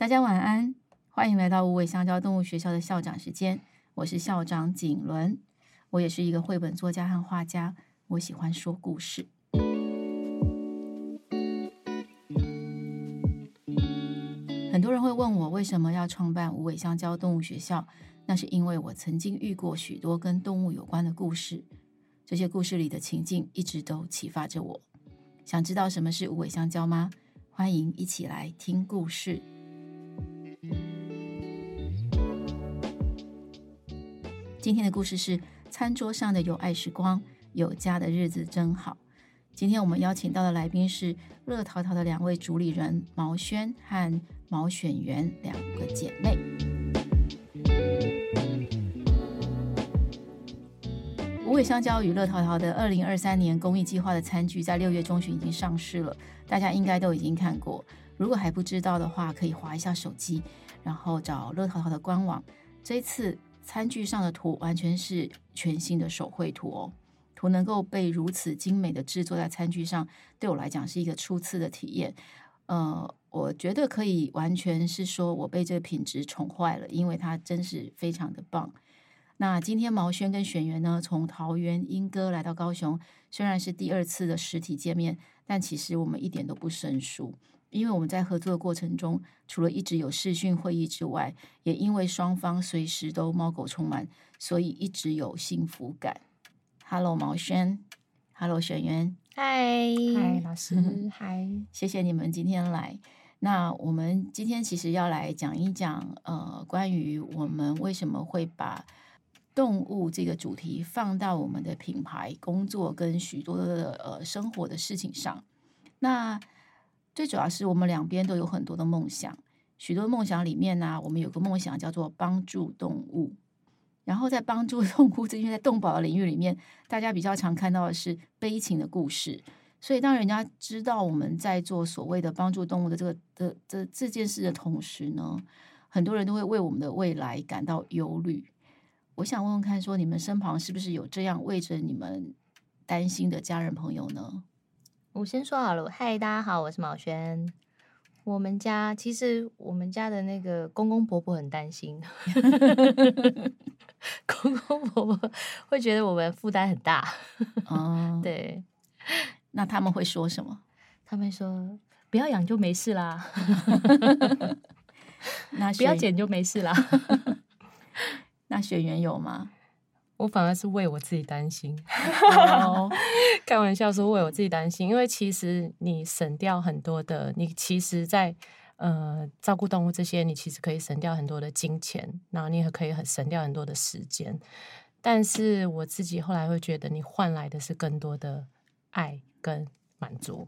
大家晚安，欢迎来到无尾香蕉动物学校的校长时间。我是校长景伦，我也是一个绘本作家和画家，我喜欢说故事。很多人会问我为什么要创办无尾香蕉动物学校，那是因为我曾经遇过许多跟动物有关的故事，这些故事里的情境一直都启发着我。想知道什么是无尾香蕉吗？欢迎一起来听故事。今天的故事是餐桌上的有爱时光，有家的日子真好。今天我们邀请到的来宾是乐淘淘的两位主理人毛轩和毛璇媛两个姐妹。无尾香蕉与乐淘淘的二零二三年公益计划的餐具在六月中旬已经上市了，大家应该都已经看过。如果还不知道的话，可以滑一下手机，然后找乐淘淘的官网。这一次。餐具上的图完全是全新的手绘图哦，图能够被如此精美的制作在餐具上，对我来讲是一个初次的体验。呃，我觉得可以完全是说我被这个品质宠坏了，因为它真是非常的棒。那今天毛轩跟璇媛呢，从桃园莺歌来到高雄，虽然是第二次的实体见面，但其实我们一点都不生疏。因为我们在合作的过程中，除了一直有视讯会议之外，也因为双方随时都猫狗充满，所以一直有幸福感。Hello，毛轩，Hello，璇媛，嗨，嗨，老师，嗨，谢谢你们今天来。那我们今天其实要来讲一讲，呃，关于我们为什么会把动物这个主题放到我们的品牌、工作跟许多的呃生活的事情上。那最主要是我们两边都有很多的梦想，许多梦想里面呢、我们有个梦想叫做帮助动物。然后在帮助动物这，因为在动保的领域里面，大家比较常看到的是悲情的故事。所以当人家知道我们在做所谓的帮助动物的这个的这这件事的同时呢，很多人都会为我们的未来感到忧虑。我想问问看，说你们身旁是不是有这样为着你们担心的家人朋友呢？我先说好了，嗨，大家好，我是毛萱。我们家其实我们家的那个公公婆婆很担心 公公婆婆会觉得我们负担很大。哦，对，那他们会说什么？他们说不要养就没事啦，那不要剪就没事啦。那璇媛有吗？我反而是为我自己担心，哦、开玩笑说为我自己担心，因为其实你省掉很多的，你其实在呃照顾动物这些，你其实可以省掉很多的金钱，然后你也可以很省掉很多的时间。但是我自己后来会觉得，你换来的是更多的爱跟满足，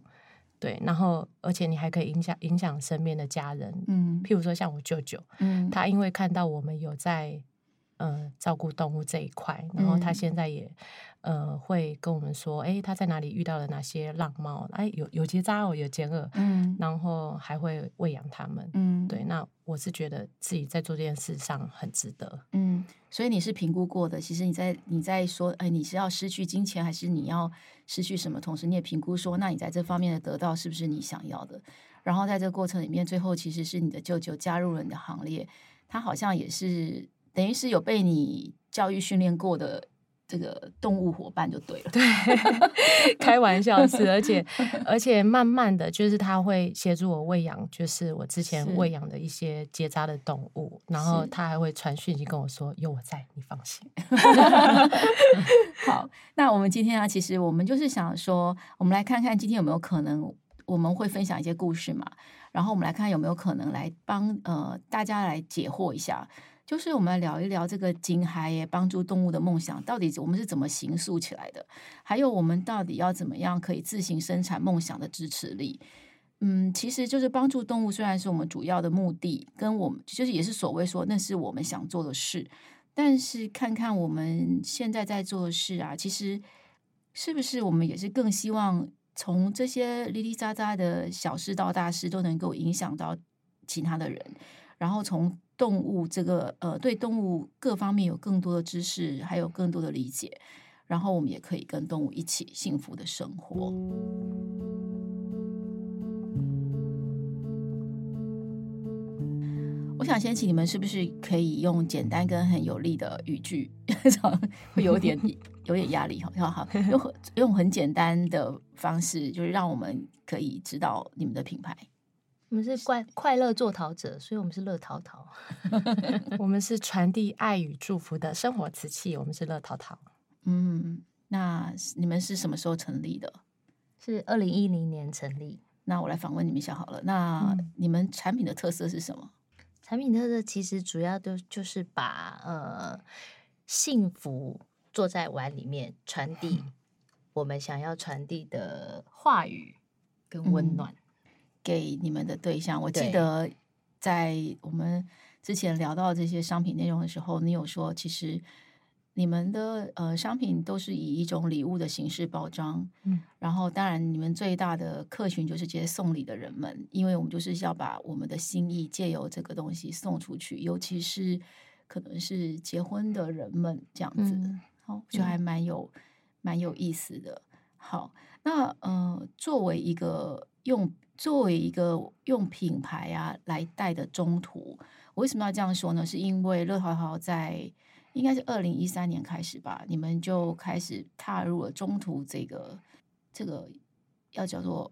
对，然后而且你还可以影响影响身边的家人，嗯，譬如说像我舅舅，嗯，他因为看到我们有在。呃，照顾动物这一块，然后他现在也、嗯、呃会跟我们说，哎，他在哪里遇到了哪些浪猫，哎，有有结扎哦，有剪耳，嗯，然后还会喂养他们，嗯，对，那我是觉得自己在做这件事上很值得，嗯，所以你是评估过的，其实你在你在说，哎，你是要失去金钱，还是你要失去什么？同时你也评估说，那你在这方面的得到是不是你想要的？然后在这个过程里面，最后其实是你的舅舅加入了你的行列，他好像也是。等于是有被你教育训练过的这个动物伙伴就对了。对，开玩笑是，而且 而且慢慢的就是他会协助我喂养，就是我之前喂养的一些结扎的动物，然后他还会传讯息跟我说有我在，你放心。好，那我们今天啊，其实我们就是想说，我们来看看今天有没有可能我们会分享一些故事嘛，然后我们来看有没有可能来帮呃大家来解惑一下。就是我们聊一聊这个金海耶帮助动物的梦想，到底我们是怎么形塑起来的？还有我们到底要怎么样可以自行生产梦想的支持力？嗯，其实就是帮助动物，虽然是我们主要的目的，跟我们就是也是所谓说那是我们想做的事，但是看看我们现在在做的事啊，其实是不是我们也是更希望从这些零零杂杂的小事到大事都能够影响到其他的人，然后从。动物这个呃，对动物各方面有更多的知识，还有更多的理解，然后我们也可以跟动物一起幸福的生活。我想先请你们，是不是可以用简单跟很有力的语句，会有点 有点压力，好，好好，用很用很简单的方式，就是让我们可以知道你们的品牌。我们是快快乐做陶者，所以我们是乐陶陶。我们是传递爱与祝福的生活瓷器，我们是乐陶陶。嗯，那你们是什么时候成立的？是二零一零年成立。那我来访问你们一下好了。那你们产品的特色是什么？嗯、产品特色其实主要都就是把呃幸福做在碗里面，传递我们想要传递的话语跟温暖。嗯给你们的对象，我记得在我们之前聊到这些商品内容的时候，你有说，其实你们的呃商品都是以一种礼物的形式包装，嗯，然后当然你们最大的客群就是这些送礼的人们，因为我们就是要把我们的心意借由这个东西送出去，尤其是可能是结婚的人们这样子，嗯、好，就还蛮有、嗯、蛮有意思的。好，那呃，作为一个用。作为一个用品牌啊来带的中途，我为什么要这样说呢？是因为乐陶陶在应该是二零一三年开始吧，你们就开始踏入了中途这个这个要叫做，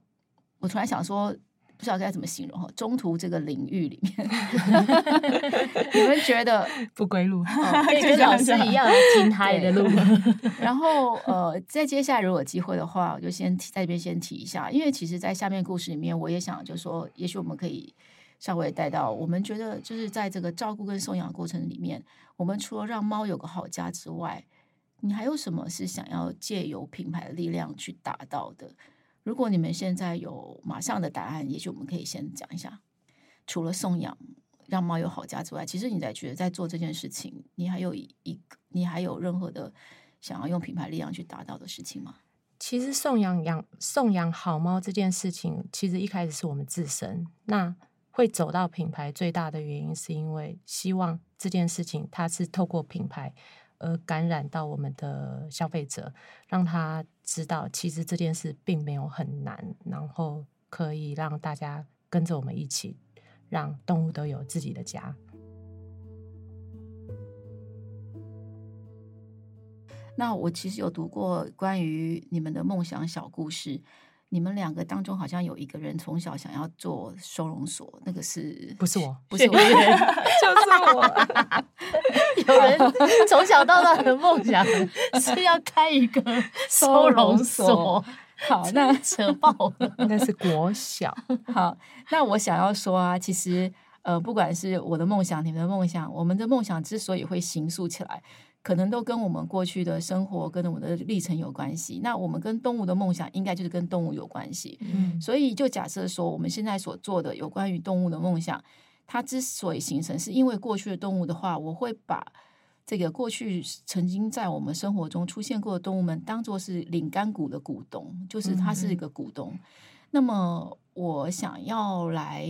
我突然想说。不知道该怎么形容哈，中途这个领域里面，你们觉得 不归路，跟老师一样 惊嗨的路。然后呃，在接下来如果有机会的话，我就先在这边先提一下，因为其实，在下面故事里面，我也想就是说，也许我们可以稍微带到，我们觉得就是在这个照顾跟送养过程里面，我们除了让猫有个好家之外，你还有什么是想要借由品牌的力量去达到的？如果你们现在有马上的答案，也许我们可以先讲一下。除了送养让猫有好家之外，其实你在觉得在做这件事情，你还有一个，你还有任何的想要用品牌力量去达到的事情吗？其实送养养送养好猫这件事情，其实一开始是我们自身。那会走到品牌最大的原因，是因为希望这件事情它是透过品牌。而感染到我们的消费者，让他知道其实这件事并没有很难，然后可以让大家跟着我们一起，让动物都有自己的家。那我其实有读过关于你们的梦想小故事。你们两个当中好像有一个人从小想要做收容所，那个是不是我？不是我，就是我。有人从小到大的梦想 是要开一个收容所。好，那扯爆了，那是国小。好，那我想要说啊，其实呃，不管是我的梦想，你们的梦想，我们的梦想之所以会形塑起来。可能都跟我们过去的生活跟我们的历程有关系。那我们跟动物的梦想，应该就是跟动物有关系。嗯，所以就假设说，我们现在所做的有关于动物的梦想，它之所以形成，是因为过去的动物的话，我会把这个过去曾经在我们生活中出现过的动物们，当做是领干股的股东，就是它是一个股东。嗯、那么，我想要来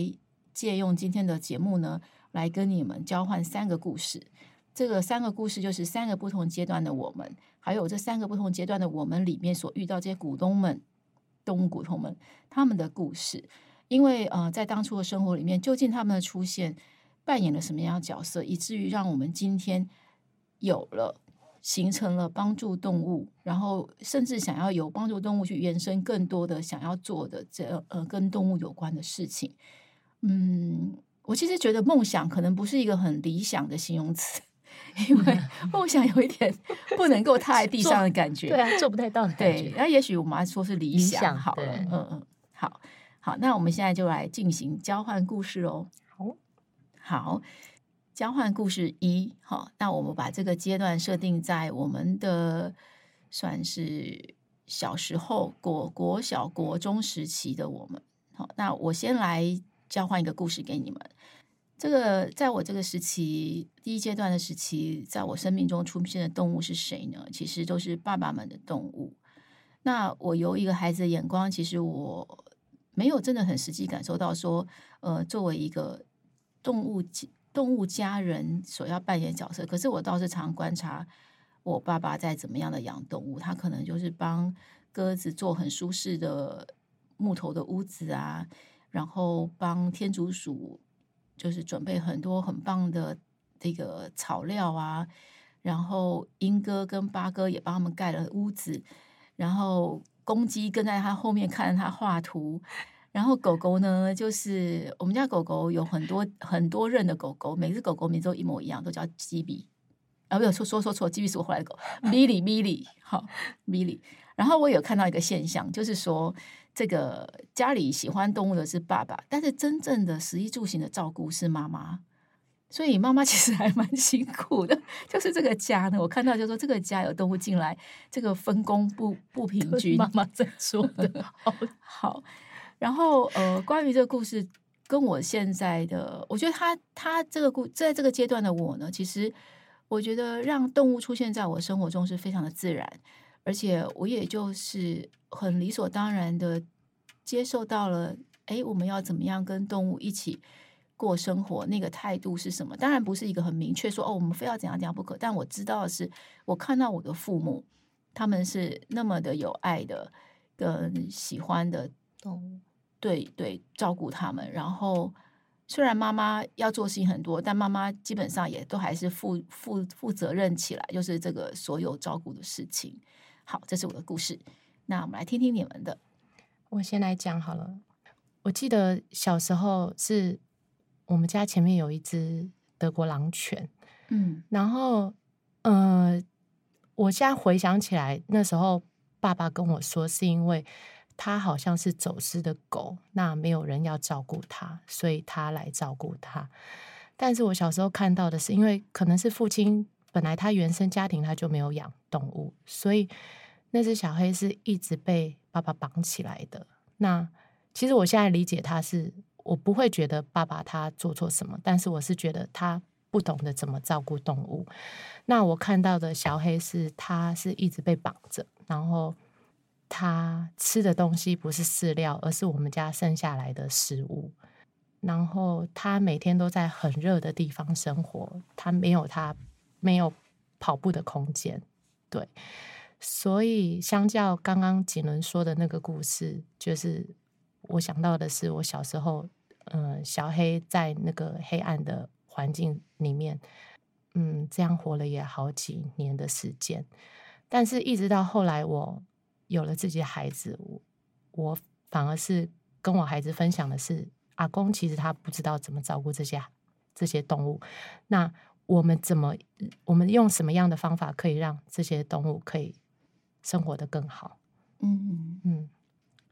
借用今天的节目呢，来跟你们交换三个故事。这个三个故事就是三个不同阶段的我们，还有这三个不同阶段的我们里面所遇到这些股东们、动物股东们他们的故事。因为呃，在当初的生活里面，究竟他们的出现扮演了什么样的角色，以至于让我们今天有了形成了帮助动物，然后甚至想要有帮助动物去延伸更多的想要做的这呃跟动物有关的事情。嗯，我其实觉得梦想可能不是一个很理想的形容词。因为 梦想有一点不能够踏在地上的感觉，对啊，做不太到的感觉。对，那也许我们还说是理想好了，嗯嗯，好好，那我们现在就来进行交换故事哦。好，好，交换故事一，好，那我们把这个阶段设定在我们的算是小时候国国小国中时期的我们。好，那我先来交换一个故事给你们。这个在我这个时期，第一阶段的时期，在我生命中出现的动物是谁呢？其实都是爸爸们的动物。那我由一个孩子的眼光，其实我没有真的很实际感受到说，呃，作为一个动物动物家人所要扮演角色。可是我倒是常观察我爸爸在怎么样的养动物，他可能就是帮鸽子做很舒适的木头的屋子啊，然后帮天竺鼠。就是准备很多很棒的这个草料啊，然后莺歌跟八哥也帮他们盖了屋子，然后公鸡跟在他后面看着他画图。然后狗狗呢，就是我们家狗狗有很多很多任的狗狗，每只狗狗名字都一模一样，都叫基比。啊，没有说说说错，基比是我后来的狗，米莉米莉，好米莉。然后我有看到一个现象，就是说这个家里喜欢动物的是爸爸，但是真正的食衣住行的照顾是妈妈。所以妈妈其实还蛮辛苦的。就是这个家呢，我看到就是说这个家有动物进来，这个分工不不平均。妈妈在 说的，好。好然后，呃，关于这个故事，跟我现在的，我觉得他他这个故，在这个阶段的我呢，其实我觉得让动物出现在我生活中是非常的自然，而且我也就是很理所当然的接受到了，哎，我们要怎么样跟动物一起过生活，那个态度是什么？当然不是一个很明确说，哦，我们非要怎样怎样不可。但我知道的是，我看到我的父母，他们是那么的有爱的，跟喜欢的动物。对对，照顾他们。然后虽然妈妈要做事情很多，但妈妈基本上也都还是负负负责任起来，就是这个所有照顾的事情。好，这是我的故事。那我们来听听你们的。我先来讲好了。我记得小时候是我们家前面有一只德国狼犬，嗯，然后呃，我现在回想起来，那时候爸爸跟我说，是因为。他好像是走失的狗，那没有人要照顾他，所以他来照顾他。但是我小时候看到的是，因为可能是父亲本来他原生家庭他就没有养动物，所以那只小黑是一直被爸爸绑起来的。那其实我现在理解他是，我不会觉得爸爸他做错什么，但是我是觉得他不懂得怎么照顾动物。那我看到的小黑是，他是一直被绑着，然后。他吃的东西不是饲料，而是我们家剩下来的食物。然后他每天都在很热的地方生活，他没有他没有跑步的空间。对，所以相较刚刚瑾伦说的那个故事，就是我想到的是我小时候，嗯、小黑在那个黑暗的环境里面，嗯，这样活了也好几年的时间。但是，一直到后来我。有了自己的孩子，我我反而是跟我孩子分享的是，阿公其实他不知道怎么照顾这些这些动物。那我们怎么，我们用什么样的方法可以让这些动物可以生活的更好？嗯嗯，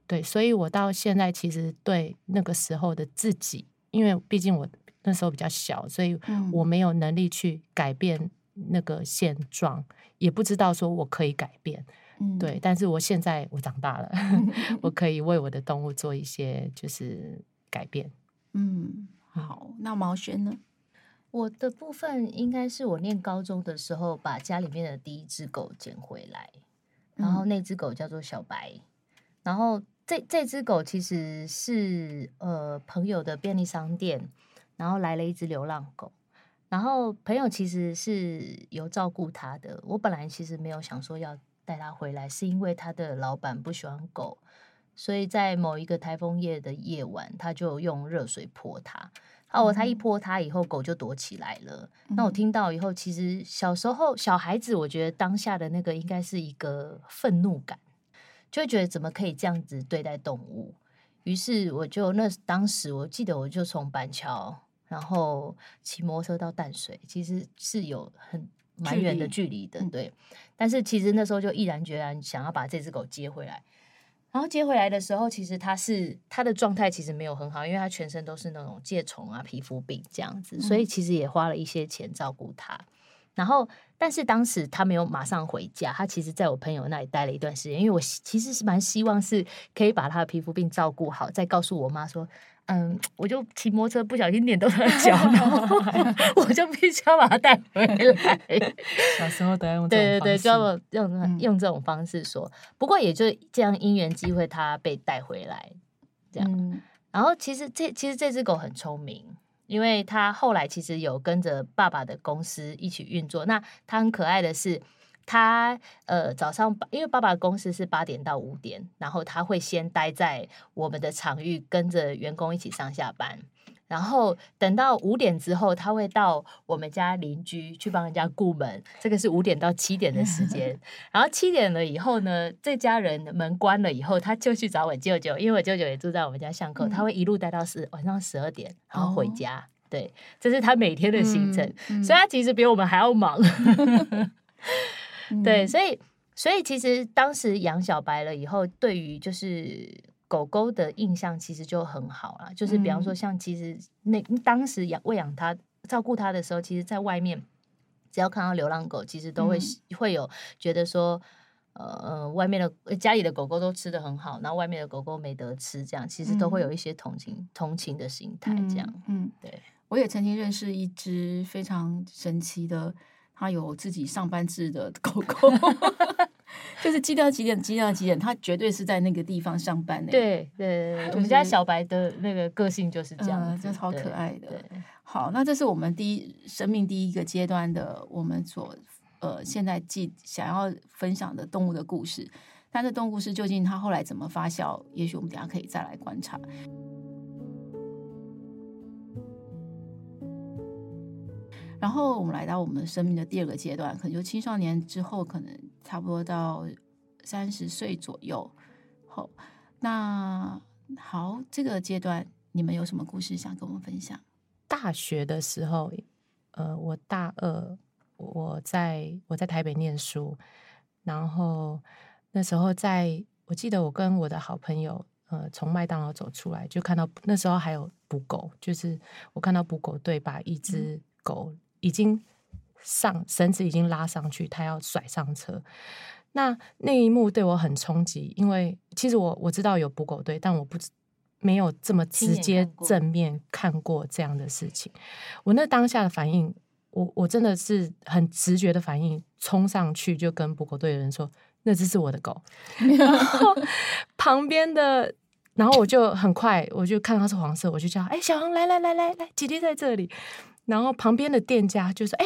对，所以我到现在其实对那个时候的自己，因为毕竟我那时候比较小，所以我没有能力去改变那个现状，也不知道说我可以改变。嗯对，但是我现在我长大了，我可以为我的动物做一些就是改变。嗯，好，那毛轩呢？我的部分应该是我念高中的时候把家里面的第一只狗捡回来，然后那只狗叫做小白，然后这这只狗其实是呃朋友的便利商店，然后来了一只流浪狗，然后朋友其实是有照顾它的，我本来其实没有想说要。带它回来是因为他的老板不喜欢狗，所以在某一个台风夜的夜晚，他就用热水泼它。哦，他一泼它以后，狗就躲起来了。嗯。那我听到以后，其实小时候小孩子，我觉得当下的那个应该是一个愤怒感，就会觉得怎么可以这样子对待动物。于是我就那当时我记得我就从板桥，然后骑摩托车到淡水，其实是有很。蛮远的距离的，对。但是其实那时候就毅然决然想要把这只狗接回来。然后接回来的时候，其实他是他的状态其实没有很好，因为他全身都是那种疥虫啊、皮肤病这样子，所以其实也花了一些钱照顾他。然后，但是当时他没有马上回家，他其实在我朋友那里待了一段时间，因为我其实是蛮希望是可以把他的皮肤病照顾好，再告诉我妈说。嗯，我就骑摩托车不小心碾到他的脚，然后 我就必须要把他带回来。小时候都要用对对对，就要用用这种方式说。嗯、不过也就这样因缘机会，他被带回来这样。嗯、然后其实这其实这只狗很聪明，因为它后来其实有跟着爸爸的公司一起运作。那它很可爱的是。他呃早上，因为爸爸的公司是八点到五点，然后他会先待在我们的场域，跟着员工一起上下班。然后等到五点之后，他会到我们家邻居去帮人家顾门，这个是五点到七点的时间。然后七点了以后呢，这家人门关了以后，他就去找我舅舅，因为我舅舅也住在我们家巷口，嗯、他会一路待到十晚上十二点，然后回家。哦、对，这是他每天的行程，嗯嗯、所以他其实比我们还要忙。对，所以所以其实当时养小白了以后，对于就是。狗狗的印象其实就很好啦，就是比方说，像其实那当时养喂养它、照顾它的时候，其实在外面只要看到流浪狗，其实都会会有觉得说，呃，外面的家里的狗狗都吃得很好，然后外面的狗狗没得吃，这样其实都会有一些同情同情的心态，这样。嗯，对，我也曾经认识一只非常神奇的，它有自己上班制的狗狗。就是几点到几点，几点到几点，他绝对是在那个地方上班的。对对，就是、我们家小白的那个个性就是这样，真、呃、是好可爱的。好，那这是我们第一生命第一个阶段的，我们所呃现在记想要分享的动物的故事。但这动物故事究竟它后来怎么发酵？也许我们等下可以再来观察。然后我们来到我们生命的第二个阶段，可能就青少年之后，可能差不多到三十岁左右后。那好，这个阶段你们有什么故事想跟我们分享？大学的时候，呃，我大二，我在我在台北念书，然后那时候在，我记得我跟我的好朋友，呃，从麦当劳走出来，就看到那时候还有捕狗，就是我看到捕狗队把一只狗。嗯已经上绳子，已经拉上去，他要甩上车。那那一幕对我很冲击，因为其实我我知道有捕狗队，但我不没有这么直接正面看过这样的事情。我那当下的反应，我我真的是很直觉的反应，冲上去就跟捕狗队的人说：“那只是我的狗。”然后旁边的，然后我就很快，我就看到它是黄色，我就叫：“哎，小黄，来来来来来，姐姐在这里。”然后旁边的店家就说：“哎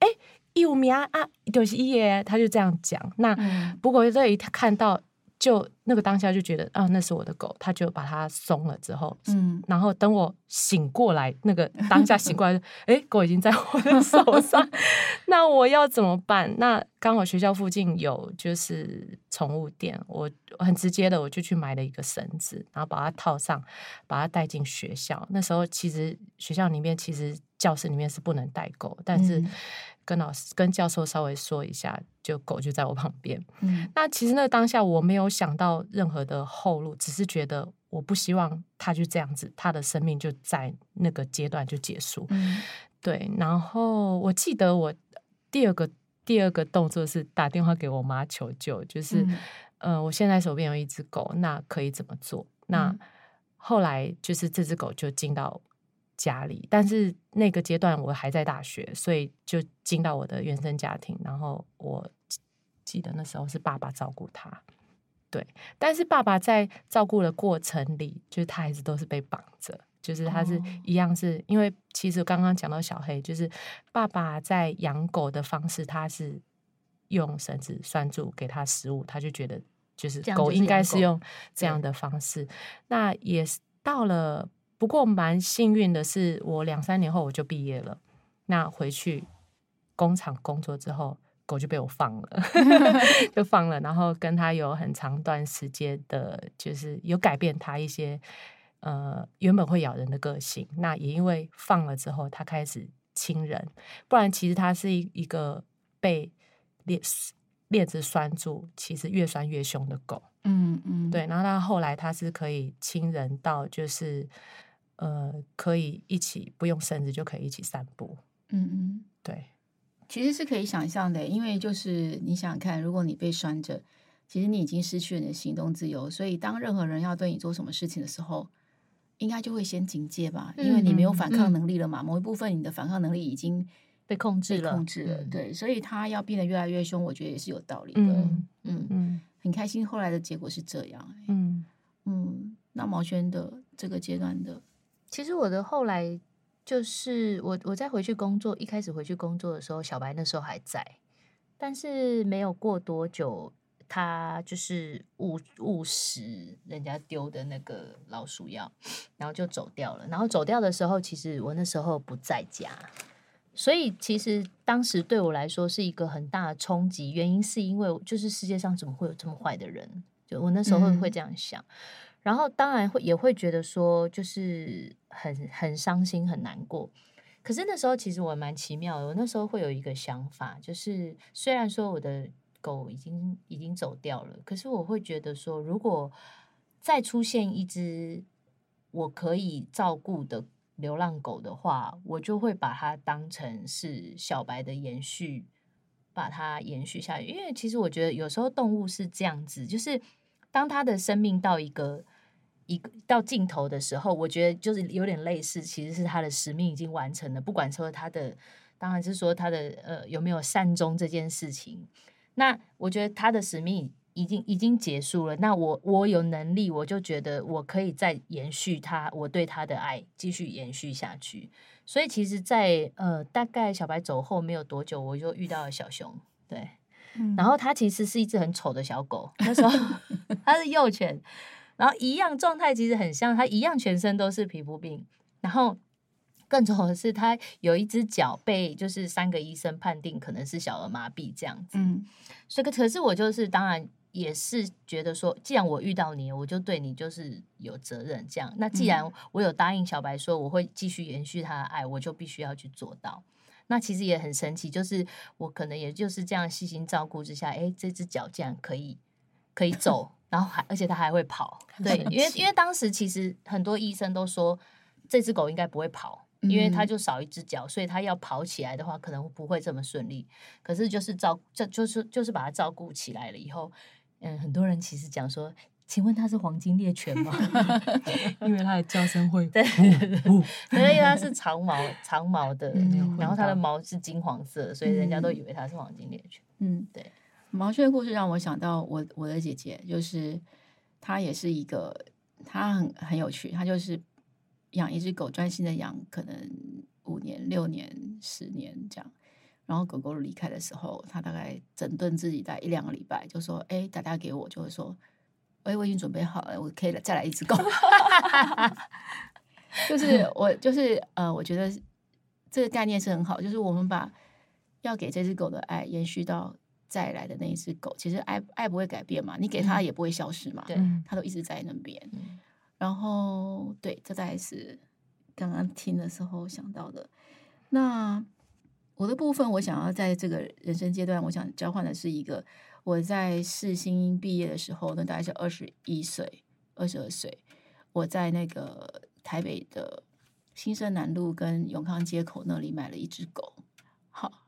哎，有名啊，就是伊耶。”他就这样讲。那不过这一看到。就那个当下就觉得啊，那是我的狗，他就把它松了之后，嗯，然后等我醒过来，那个当下醒过来，哎，狗已经在我的手上，那我要怎么办？那刚好学校附近有就是宠物店，我很直接的我就去买了一个绳子，然后把它套上，把它带进学校。那时候其实学校里面其实教室里面是不能带狗，但是。跟老师、跟教授稍微说一下，就狗就在我旁边。嗯，那其实那当下我没有想到任何的后路，只是觉得我不希望他就这样子，他的生命就在那个阶段就结束。嗯，对。然后我记得我第二个第二个动作是打电话给我妈求救，就是嗯、呃，我现在手边有一只狗，那可以怎么做？那后来就是这只狗就进到。家里，但是那个阶段我还在大学，所以就进到我的原生家庭。然后我记得那时候是爸爸照顾他，对。但是爸爸在照顾的过程里，就是他还是都是被绑着，就是他是一样是，是因为其实刚刚讲到小黑，就是爸爸在养狗的方式，他是用绳子拴住给他食物，他就觉得就是狗应该是用这样的方式。那也是到了。不过蛮幸运的是，我两三年后我就毕业了。那回去工厂工作之后，狗就被我放了，就放了。然后跟他有很长段时间的，就是有改变他一些呃原本会咬人的个性。那也因为放了之后，他开始亲人。不然其实他是一一个被链链子拴住，其实越拴越凶的狗。嗯嗯，对。然后他后来它是可以亲人到就是。呃，可以一起不用绳子就可以一起散步。嗯嗯，对，其实是可以想象的，因为就是你想想看，如果你被拴着，其实你已经失去了你的行动自由，所以当任何人要对你做什么事情的时候，应该就会先警戒吧，因为你没有反抗能力了嘛，嗯嗯、某一部分你的反抗能力已经被控制了，控制了，嗯、对，所以他要变得越来越凶，我觉得也是有道理的。嗯嗯，嗯很开心，后来的结果是这样。嗯嗯，那毛轩的这个阶段的。其实我的后来就是我我在回去工作，一开始回去工作的时候，小白那时候还在，但是没有过多久，他就是误误食人家丢的那个老鼠药，然后就走掉了。然后走掉的时候，其实我那时候不在家，所以其实当时对我来说是一个很大的冲击。原因是因为就是世界上怎么会有这么坏的人？就我那时候会会这样想，嗯、然后当然会也会觉得说就是很很伤心很难过。可是那时候其实我蛮奇妙的，我那时候会有一个想法，就是虽然说我的狗已经已经走掉了，可是我会觉得说，如果再出现一只我可以照顾的流浪狗的话，我就会把它当成是小白的延续，把它延续下去。因为其实我觉得有时候动物是这样子，就是当它的生命到一个。一个到尽头的时候，我觉得就是有点类似，其实是它的使命已经完成了。不管说它的，当然是说它的呃有没有善终这件事情，那我觉得它的使命已经已经结束了。那我我有能力，我就觉得我可以再延续他我对他的爱，继续延续下去。所以其实在，在呃大概小白走后没有多久，我就遇到了小熊，对，嗯、然后它其实是一只很丑的小狗，那时候 它是幼犬。然后一样状态其实很像，它一样全身都是皮肤病。然后更重要的是，它有一只脚被就是三个医生判定可能是小儿麻痹这样子。嗯，所以可是我就是当然也是觉得说，既然我遇到你，我就对你就是有责任这样。那既然我有答应小白说我会继续延续他的爱，我就必须要去做到。那其实也很神奇，就是我可能也就是这样细心照顾之下，哎，这只脚竟然可以可以 走。然后还，而且它还会跑，对，因为因为当时其实很多医生都说这只狗应该不会跑，因为它就少一只脚，所以它要跑起来的话，可能不会这么顺利。可是就是照，这就是就是把它照顾起来了以后，嗯，很多人其实讲说，请问它是黄金猎犬吗？因为它的叫声会，对，因为它是长毛长毛的，嗯、然后它的毛是金黄色，所以人家都以为它是黄金猎犬。嗯，对。毛圈的故事让我想到我我的姐姐，就是她也是一个，她很很有趣，她就是养一只狗，专心的养，可能五年、六年、十年这样。然后狗狗离开的时候，他大概整顿自己在一两个礼拜，就说：“哎，打电话给我，就会说，哎，我已经准备好了，我可以再来一只狗。”就是我就是呃，我觉得这个概念是很好，就是我们把要给这只狗的爱延续到。再来的那一只狗，其实爱爱不会改变嘛，你给它也不会消失嘛，对、嗯，它都一直在那边。嗯、然后，对，这大概是刚刚听的时候想到的。那我的部分，我想要在这个人生阶段，我想交换的是一个我在世新毕业的时候，那大概是二十一岁、二十二岁，我在那个台北的新生南路跟永康街口那里买了一只狗。好。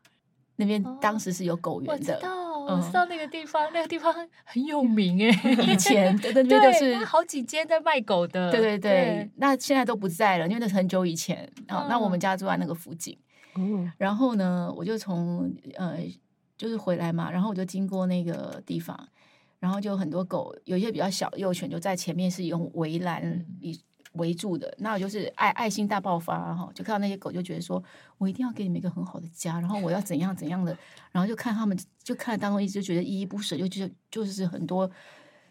那边当时是有狗园的，我知道，我知道那个地方，那个地方很有名哎。以前 对对对，都是好几间在卖狗的。对对对，那现在都不在了，因为那是很久以前啊。那我们家住在那个附近，然后呢，我就从呃，就是回来嘛，然后我就经过那个地方，然后就很多狗，有一些比较小的幼犬就在前面，是用围栏围住的，那我就是爱爱心大爆发哈，就看到那些狗就觉得说，我一定要给你们一个很好的家，然后我要怎样怎样的，然后就看他们就看当中一直觉得依依不舍，就就就是很多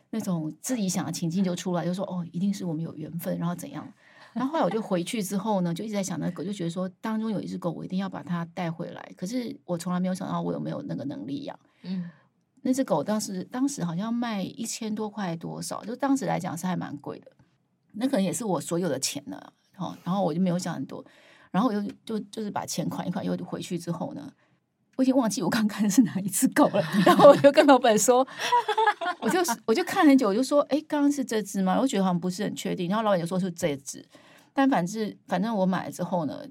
那种自己想的情境就出来，就说哦，一定是我们有缘分，然后怎样，然后后来我就回去之后呢，就一直在想那狗，就觉得说当中有一只狗，我一定要把它带回来，可是我从来没有想到我有没有那个能力养，嗯，那只狗当时当时好像卖一千多块多少，就当时来讲是还蛮贵的。那可能也是我所有的钱了，好，然后我就没有想很多，然后我又就就是把钱款一款，又回去之后呢，我已经忘记我刚看的是哪一只狗了，然后我就跟老板说，我就我就看很久，我就说，哎，刚刚是这只吗？我觉得好像不是很确定，然后老板就说是这只，但反正反正我买了之后呢。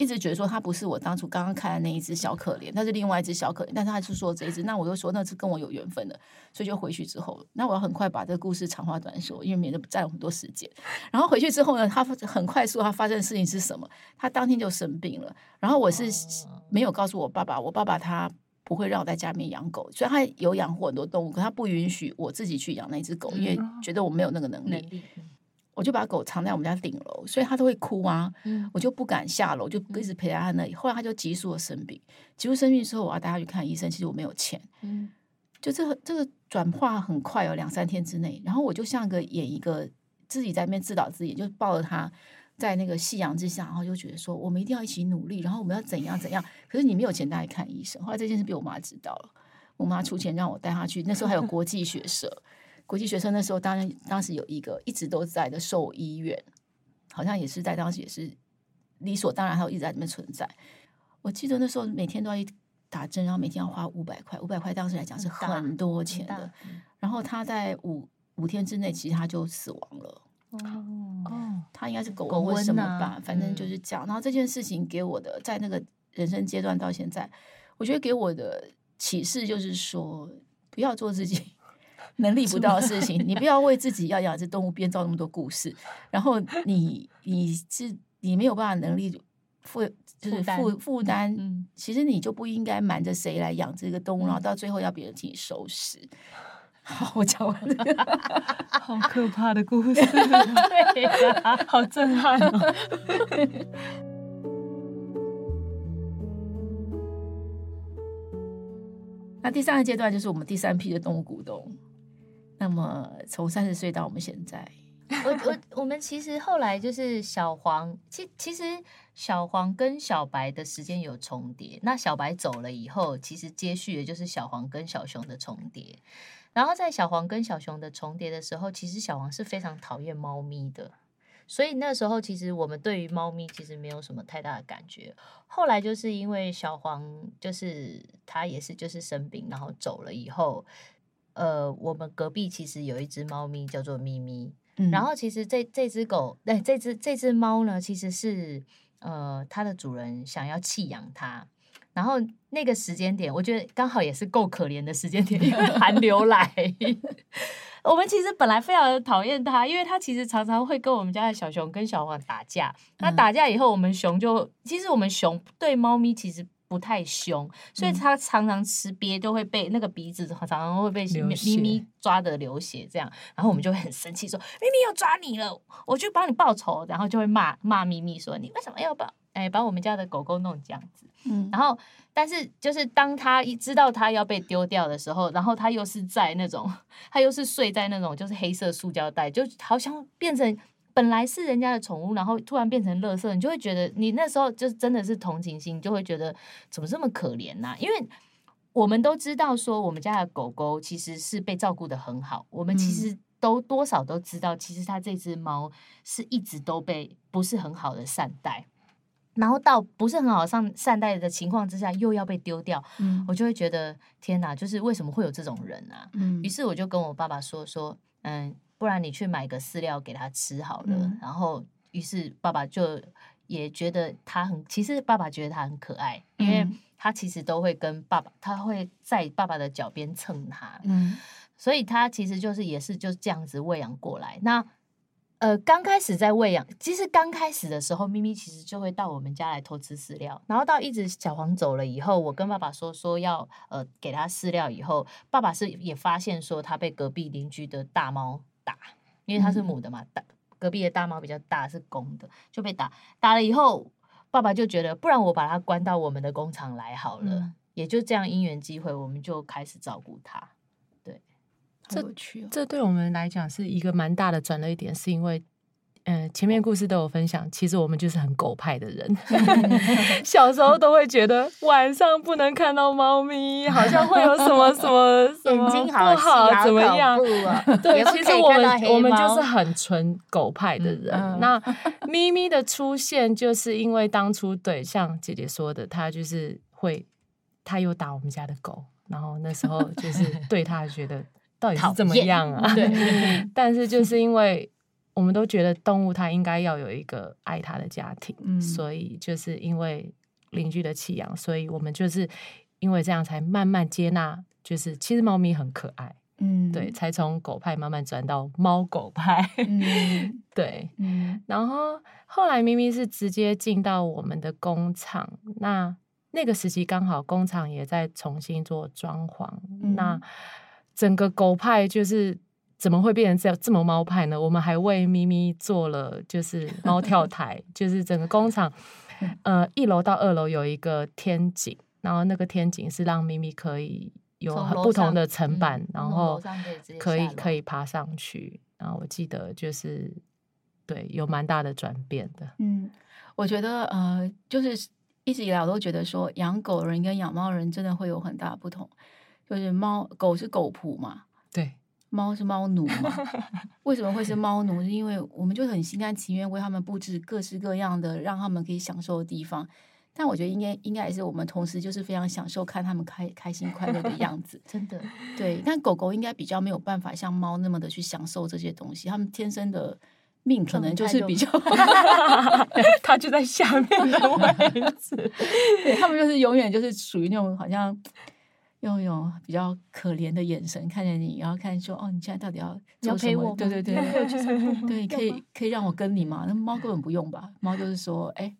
一直觉得说它不是我当初刚刚看的那一只小可怜，它是另外一只小可怜，但是他是说这一只，那我就说那是跟我有缘分的，所以就回去之后，那我要很快把这个故事长话短说，因为免得占用很多时间。然后回去之后呢，他很快速，他发生的事情是什么？他当天就生病了。然后我是没有告诉我爸爸，我爸爸他不会让我在家里面养狗，虽然他有养过很多动物，可他不允许我自己去养那只狗，因为觉得我没有那个能力。我就把狗藏在我们家顶楼，所以它都会哭啊，嗯、我就不敢下楼，就一直陪在它那里。后来它就急速的生病，急速生病之后，我要带它去看医生。其实我没有钱，嗯、就这个这个转化很快哦，两三天之内。然后我就像个演一个自己在那边自导自演，就抱着他在那个夕阳之下，然后就觉得说我们一定要一起努力，然后我们要怎样怎样。可是你没有钱带他看医生。后来这件事被我妈知道了，我妈出钱让我带他去。那时候还有国际学社，国际学生那时候当然当时有一个一直都在的兽医院，好像也是在当时也是理所当然，还有一直在里面存在。我记得那时候每天都要打针，然后每天要花五百块，五百块当时来讲是很多钱的。然后他在五五天之内，其实他就死亡了。哦，他应该是狗瘟或什么吧，啊、反正就是这样。然后这件事情给我的，在那个人生阶段到现在，我觉得给我的启示就是说，不要做自己能力不到的事情，你不要为自己要养只动物编造那么多故事。然后你你是你没有办法能力。负就是负负担，嗯，其实你就不应该瞒着谁来养这个动物，然后到最后要别人替你收拾。好，我讲完了，好可怕的故事，好震撼哦。那第三个阶段就是我们第三批的动物股东。那么从三十岁到我们现在。我我我们其实后来就是小黄，其其实小黄跟小白的时间有重叠。那小白走了以后，其实接续的就是小黄跟小熊的重叠。然后在小黄跟小熊的重叠的时候，其实小黄是非常讨厌猫咪的，所以那时候其实我们对于猫咪其实没有什么太大的感觉。后来就是因为小黄就是他也是就是生病，然后走了以后，呃，我们隔壁其实有一只猫咪叫做咪咪。然后其实这这只狗，对，这只这只猫呢，其实是呃，它的主人想要弃养它。然后那个时间点，我觉得刚好也是够可怜的时间点，因为寒流来。我们其实本来非常的讨厌它，因为它其实常常会跟我们家的小熊跟小黄打架。那打架以后，我们熊就其实我们熊对猫咪其实。不太凶，所以他常常吃鳖都会被那个鼻子常常会被咪咪抓的流血，这样，然后我们就会很生气，说咪咪要抓你了，我去帮你报仇，然后就会骂骂咪咪说你为什么要把哎把我们家的狗狗弄这样子，嗯，然后但是就是当他一知道他要被丢掉的时候，然后他又是在那种他又是睡在那种就是黑色塑胶袋，就好像变成。本来是人家的宠物，然后突然变成垃圾，你就会觉得你那时候就真的是同情心，就会觉得怎么这么可怜呢？因为我们都知道说，我们家的狗狗其实是被照顾得很好，我们其实都多少都知道，其实它这只猫是一直都被不是很好的善待，然后到不是很好上善善待的情况之下，又要被丢掉，嗯，我就会觉得天哪，就是为什么会有这种人啊？嗯，于是我就跟我爸爸说说，嗯。不然你去买个饲料给他吃好了。嗯、然后，于是爸爸就也觉得他很，其实爸爸觉得他很可爱，嗯、因为他其实都会跟爸爸，他会在爸爸的脚边蹭他。嗯，所以他其实就是也是就这样子喂养过来。那呃，刚开始在喂养，其实刚开始的时候，咪咪其实就会到我们家来偷吃饲料。然后到一直小黄走了以后，我跟爸爸说说要呃给他饲料以后，爸爸是也发现说他被隔壁邻居的大猫。打，因为它是母的嘛，大隔壁的大猫比较大，是公的，就被打。打了以后，爸爸就觉得，不然我把它关到我们的工厂来好了。嗯、也就这样，因缘机会，我们就开始照顾它。对，这这对我们来讲是一个蛮大的转折点，是因为。嗯，前面故事都有分享，其实我们就是很狗派的人。小时候都会觉得晚上不能看到猫咪，好像会有什么什么 什么不好怎么样？对，其实我们我们就是很纯狗派的人。嗯、那咪咪的出现，就是因为当初对像姐姐说的，她就是会，她又打我们家的狗，然后那时候就是 对她觉得到底是怎么样啊？对，但是就是因为。我们都觉得动物它应该要有一个爱它的家庭，嗯、所以就是因为邻居的弃养，所以我们就是因为这样才慢慢接纳，就是其实猫咪很可爱，嗯，对，才从狗派慢慢转到猫狗派，嗯、对，嗯、然后后来咪咪是直接进到我们的工厂，那那个时期刚好工厂也在重新做装潢，嗯、那整个狗派就是。怎么会变成这样这么猫派呢？我们还为咪咪做了就是猫跳台，就是整个工厂，呃，一楼到二楼有一个天井，然后那个天井是让咪咪可以有不同的层板，嗯、然后可以可以爬上去。然后我记得就是对，有蛮大的转变的。嗯，我觉得呃，就是一直以来我都觉得说，养狗人跟养猫人真的会有很大的不同。就是猫狗是狗仆嘛，对，猫是猫奴嘛。为什么会是猫奴？是因为我们就很心甘情愿为他们布置各式各样的让他们可以享受的地方。但我觉得应该应该也是我们同时就是非常享受看他们开开心快乐的样子。真的，对。但狗狗应该比较没有办法像猫那么的去享受这些东西，他们天生的命可能就是比较，它就在下面的位置。对，他们就是永远就是属于那种好像。用用比较可怜的眼神看着你，然后看说：“哦，你现在到底要做什么？”对对对，对，可以可以让我跟你吗？那猫根本不用吧？猫就是说：“哎，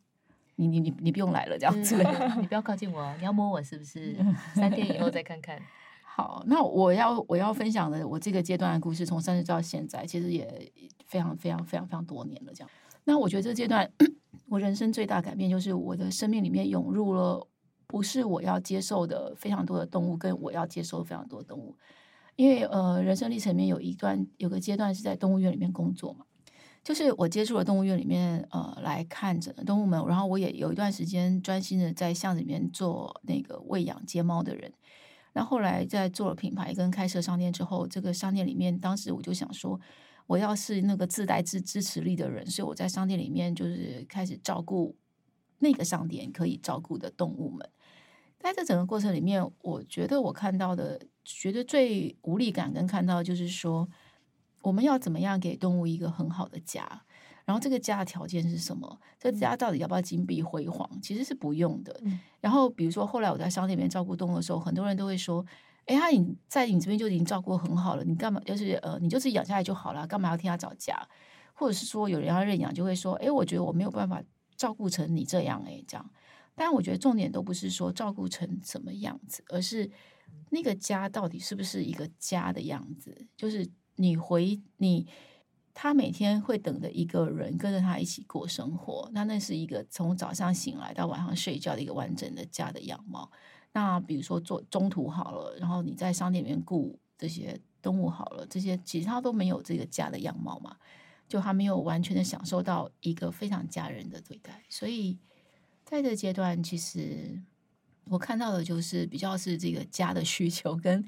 你你你你不用来了，这样子。”你不要靠近我，你要摸我是不是？三天以后再看看。好，那我要我要分享的我这个阶段的故事，从三十到现在，其实也非常非常非常非常多年了。这样，那我觉得这阶段 我人生最大改变，就是我的生命里面涌入了。不是我要接受的非常多的动物，跟我要接受非常多的动物，因为呃，人生历程里面有一段有个阶段是在动物园里面工作嘛，就是我接触了动物园里面呃来看着动物们，然后我也有一段时间专心的在巷子里面做那个喂养接猫的人，那后后来在做了品牌跟开设商店之后，这个商店里面当时我就想说，我要是那个自带支支持力的人，所以我在商店里面就是开始照顾那个商店可以照顾的动物们。在这整个过程里面，我觉得我看到的，觉得最无力感跟看到就是说，我们要怎么样给动物一个很好的家？然后这个家的条件是什么？这个家到底要不要金碧辉煌？其实是不用的。然后比如说后来我在商店里面照顾动物的时候，很多人都会说：“哎，他你在你这边就已经照顾很好了，你干嘛？就是呃，你就自己养下来就好了，干嘛要替他找家？或者是说有人要认养，就会说：哎，我觉得我没有办法照顾成你这样，哎，这样。”但我觉得重点都不是说照顾成什么样子，而是那个家到底是不是一个家的样子？就是你回你，他每天会等着一个人跟着他一起过生活，那那是一个从早上醒来到晚上睡觉的一个完整的家的样貌。那比如说做中途好了，然后你在商店里面顾这些动物好了，这些其实他都没有这个家的样貌嘛，就他没有完全的享受到一个非常家人的对待，所以。在这阶段，其实我看到的就是比较是这个家的需求，跟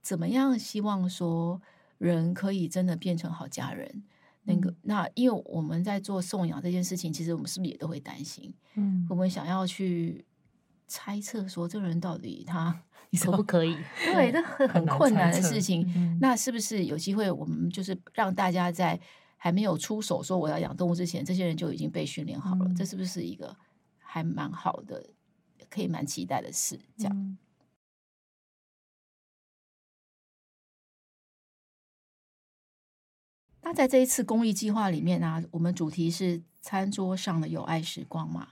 怎么样希望说人可以真的变成好家人。那个，那因为我们在做送养这件事情，其实我们是不是也都会担心？嗯，我们想要去猜测说这个人到底他 可不可以？对，这很很困难的事情。那是不是有机会，我们就是让大家在还没有出手说我要养动物之前，这些人就已经被训练好了？嗯，这是不是一个？还蛮好的，可以蛮期待的事，这样。嗯、那在这一次公益计划里面呢、啊，我们主题是餐桌上的有爱时光嘛。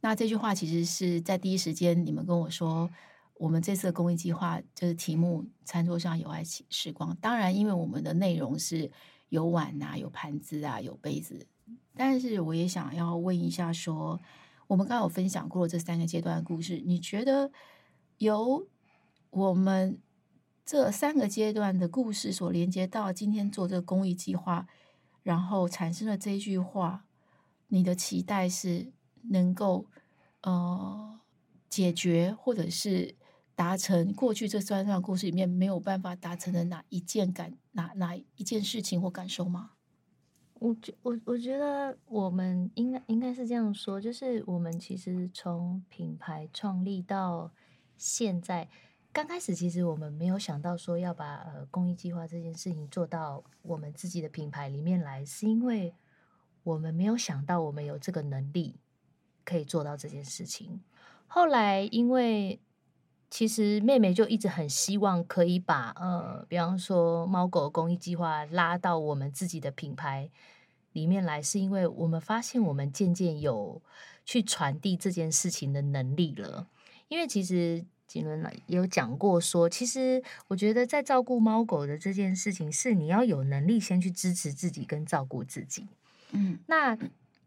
那这句话其实是在第一时间你们跟我说，我们这次的公益计划就是题目“餐桌上有爱时光”。当然，因为我们的内容是有碗啊、有盘子啊、有杯子，但是我也想要问一下说。我们刚刚有分享过这三个阶段的故事，你觉得由我们这三个阶段的故事所连接到今天做这个公益计划，然后产生了这一句话，你的期待是能够呃解决或者是达成过去这三段故事里面没有办法达成的哪一件感哪哪一件事情或感受吗？我觉我我觉得我们应该应该是这样说，就是我们其实从品牌创立到现在，刚开始其实我们没有想到说要把呃公益计划这件事情做到我们自己的品牌里面来，是因为我们没有想到我们有这个能力可以做到这件事情。后来因为其实妹妹就一直很希望可以把呃，比方说猫狗公益计划拉到我们自己的品牌里面来，是因为我们发现我们渐渐有去传递这件事情的能力了。因为其实瑾伦也有讲过说，其实我觉得在照顾猫狗的这件事情，是你要有能力先去支持自己跟照顾自己。嗯，那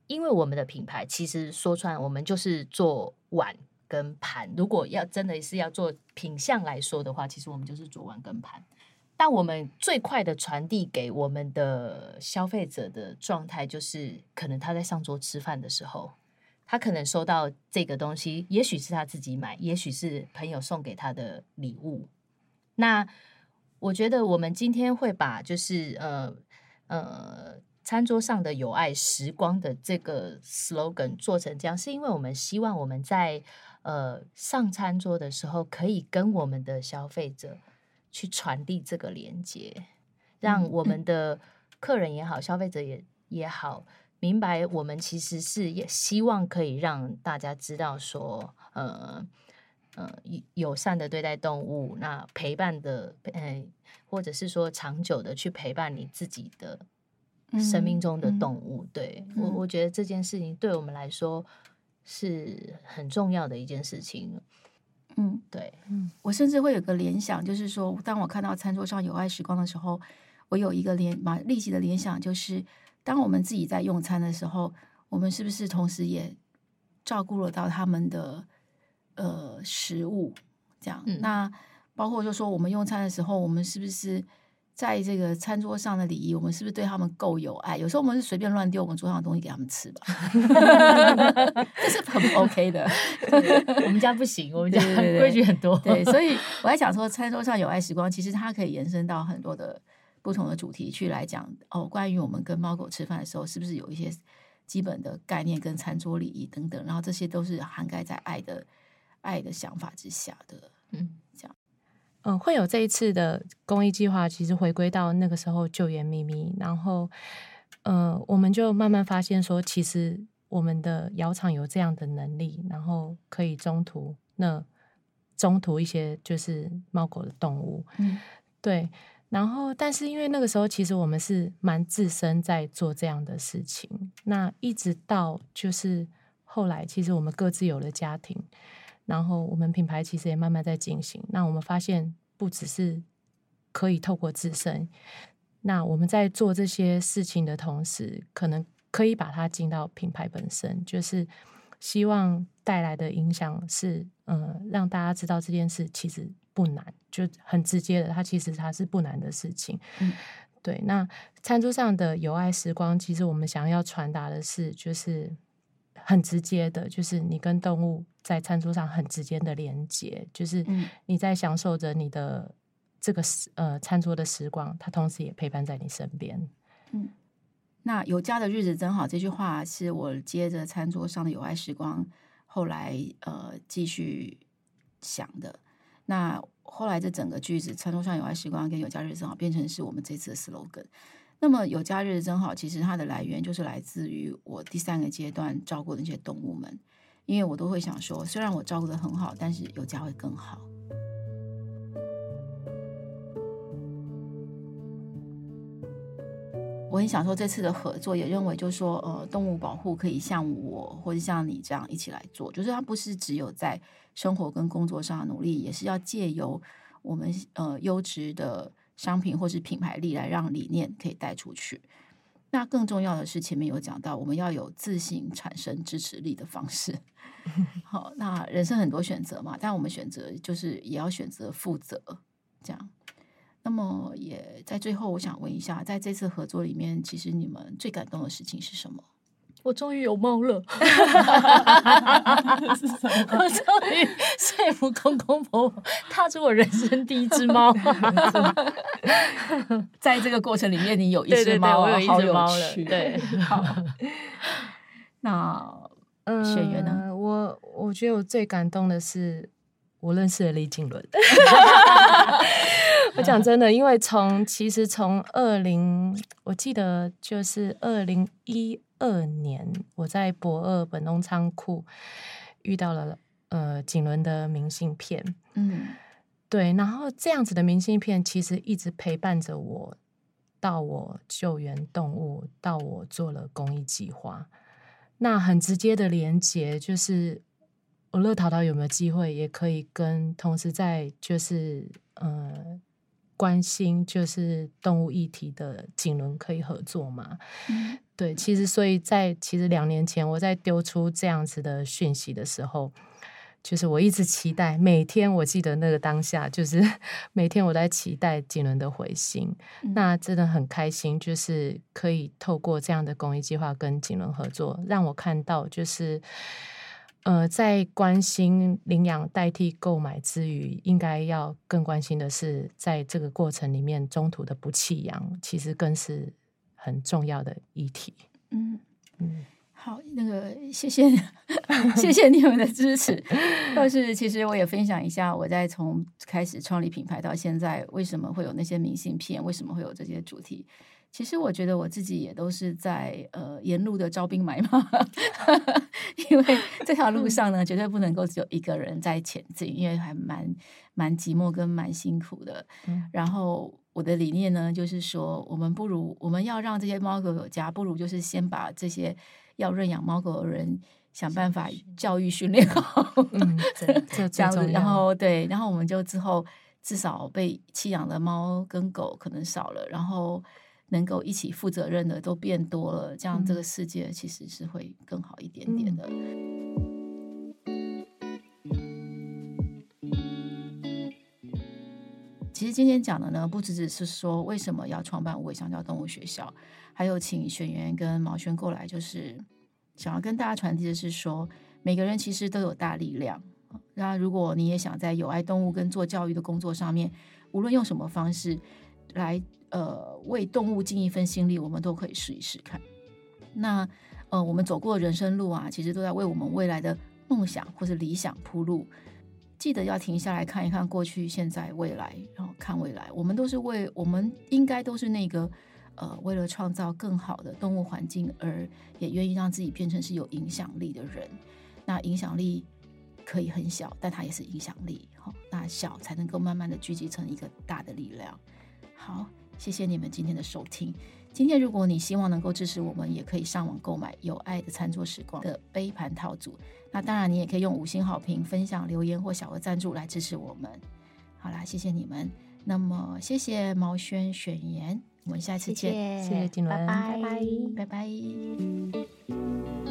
因为我们的品牌其实说穿，我们就是做碗。跟盘。如果要真的是要做品相来说的话，其实我们就是做碗跟盘。但我们最快的传递给我们的消费者的状态，就是可能他在上桌吃饭的时候，他可能收到这个东西，也许是他自己买，也许是朋友送给他的礼物。那我觉得我们今天会把就是呃呃餐桌上的有爱时光的这个 slogan 做成这样，是因为我们希望我们在呃上餐桌的时候，可以跟我们的消费者。去传递这个连接，让我们的客人也好，消费者也也好，明白我们其实是也希望可以让大家知道说，呃呃，友善的对待动物，那陪伴的，呃，或者是说长久的去陪伴你自己的生命中的动物。嗯、对、嗯、我，我觉得这件事情对我们来说是很重要的一件事情。嗯，对，嗯，我甚至会有个联想，就是说，当我看到餐桌上有爱时光的时候，我有一个联，马立即的联想，就是当我们自己在用餐的时候，我们是不是同时也照顾了到他们的呃食物？这样，嗯、那包括就说我们用餐的时候，我们是不是？在这个餐桌上的礼仪，我们是不是对他们够有爱？有时候我们是随便乱丢我们桌上的东西给他们吃吧，这是很 OK 的。我们家不行，我们家规矩很多。对，所以我在想说，餐桌上有爱时光，其实它可以延伸到很多的不同的主题去来讲。哦，关于我们跟猫狗吃饭的时候，是不是有一些基本的概念跟餐桌礼仪等等？然后这些都是涵盖在爱的爱的想法之下的。嗯，这样。嗯，会有这一次的公益计划，其实回归到那个时候救援咪咪，然后，呃，我们就慢慢发现说，其实我们的窑厂有这样的能力，然后可以中途那中途一些就是猫狗的动物，嗯，对，然后但是因为那个时候其实我们是蛮自身在做这样的事情，那一直到就是后来，其实我们各自有了家庭。然后我们品牌其实也慢慢在进行。那我们发现，不只是可以透过自身，那我们在做这些事情的同时，可能可以把它进到品牌本身，就是希望带来的影响是，呃，让大家知道这件事其实不难，就很直接的，它其实它是不难的事情。嗯，对。那餐桌上的有爱时光，其实我们想要传达的是，就是。很直接的，就是你跟动物在餐桌上很直接的连接，就是你在享受着你的这个时呃餐桌的时光，它同时也陪伴在你身边。嗯，那有家的日子真好，这句话是我接着餐桌上的有爱时光，后来呃继续想的。那后来这整个句子，餐桌上有爱时光跟有家日子真好，变成是我们这次的 slogan。那么有家日子真好，其实它的来源就是来自于我第三个阶段照顾那些动物们，因为我都会想说，虽然我照顾得很好，但是有家会更好。我很想说这次的合作，也认为就是说，呃，动物保护可以像我或者像你这样一起来做，就是它不是只有在生活跟工作上的努力，也是要借由我们呃优质的。商品或是品牌力来让理念可以带出去。那更重要的是，前面有讲到，我们要有自信产生支持力的方式。好，那人生很多选择嘛，但我们选择就是也要选择负责，这样。那么也在最后，我想问一下，在这次合作里面，其实你们最感动的事情是什么？我终于有猫了！我终于说服公公婆婆踏出我人生第一只猫。在这个过程里面，你有一只猫，我有一只猫了。对，好。那雪原呢？我我觉得我最感动的是我认识了李景伦。我讲真的，因为从其实从二零，我记得就是二零一。二年，我在博二本东仓库遇到了呃瑾伦的明信片，嗯，对，然后这样子的明信片其实一直陪伴着我，到我救援动物，到我做了公益计划，那很直接的连接就是，我乐淘淘有没有机会也可以跟同时在就是呃。关心就是动物议题的瑾伦可以合作吗？嗯、对，其实所以在其实两年前我在丢出这样子的讯息的时候，就是我一直期待，每天我记得那个当下，就是 每天我在期待瑾伦的回信。嗯、那真的很开心，就是可以透过这样的公益计划跟瑾伦合作，让我看到就是。呃，在关心领养代替购买之余，应该要更关心的是，在这个过程里面中途的不弃养，其实更是很重要的议题。嗯嗯，好，那个谢谢 谢谢你们的支持。但是其实我也分享一下，我在从开始创立品牌到现在，为什么会有那些明信片，为什么会有这些主题。其实我觉得我自己也都是在呃沿路的招兵买马，因为这条路上呢，绝对不能够只有一个人在前进，因为还蛮蛮寂寞跟蛮辛苦的。然后我的理念呢，就是说，我们不如我们要让这些猫狗有家，不如就是先把这些要认养猫狗的人想办法教育训练好，嗯，这这样子。然后对，然后我们就之后至少被弃养的猫跟狗可能少了，然后。能够一起负责任的都变多了，这样这个世界其实是会更好一点点的。嗯、其实今天讲的呢，不只只是说为什么要创办无尾香蕉动物学校，还有请选员跟毛轩过来，就是想要跟大家传递的是说，每个人其实都有大力量。那如果你也想在有爱动物跟做教育的工作上面，无论用什么方式来。呃，为动物尽一份心力，我们都可以试一试看。那呃，我们走过的人生路啊，其实都在为我们未来的梦想或者理想铺路。记得要停下来看一看过去、现在、未来，然后看未来。我们都是为，我们应该都是那个呃，为了创造更好的动物环境，而也愿意让自己变成是有影响力的人。那影响力可以很小，但它也是影响力。好，那小才能够慢慢的聚集成一个大的力量。好。谢谢你们今天的收听。今天如果你希望能够支持我们，也可以上网购买《有爱的餐桌时光》的杯盘套组。那当然，你也可以用五星好评、分享、留言或小额赞助来支持我们。好啦，谢谢你们。那么，谢谢毛轩选言，我们下次见。谢谢金伦，拜拜，拜拜。